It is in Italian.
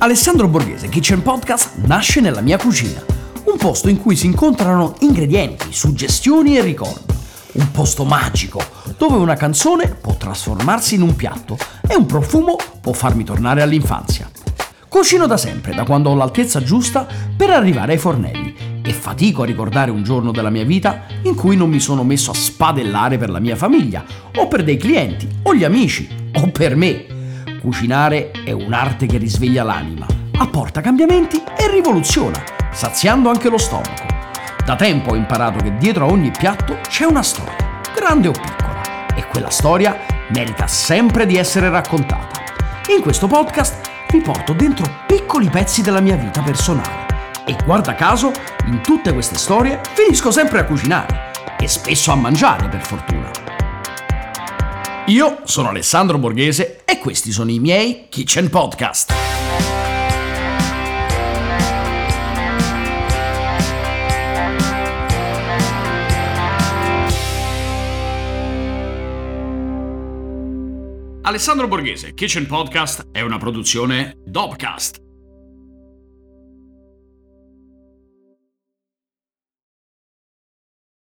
Alessandro Borghese Kitchen Podcast nasce nella mia cucina, un posto in cui si incontrano ingredienti, suggestioni e ricordi. Un posto magico, dove una canzone può trasformarsi in un piatto e un profumo può farmi tornare all'infanzia. Cucino da sempre, da quando ho l'altezza giusta per arrivare ai fornelli e fatico a ricordare un giorno della mia vita in cui non mi sono messo a spadellare per la mia famiglia, o per dei clienti, o gli amici, o per me. Cucinare è un'arte che risveglia l'anima, apporta cambiamenti e rivoluziona, saziando anche lo stomaco. Da tempo ho imparato che dietro a ogni piatto c'è una storia, grande o piccola, e quella storia merita sempre di essere raccontata. In questo podcast vi porto dentro piccoli pezzi della mia vita personale e guarda caso, in tutte queste storie finisco sempre a cucinare e spesso a mangiare per fortuna. Io sono Alessandro Borghese e questi sono i miei Kitchen Podcast. Alessandro Borghese, Kitchen Podcast è una produzione Dopcast.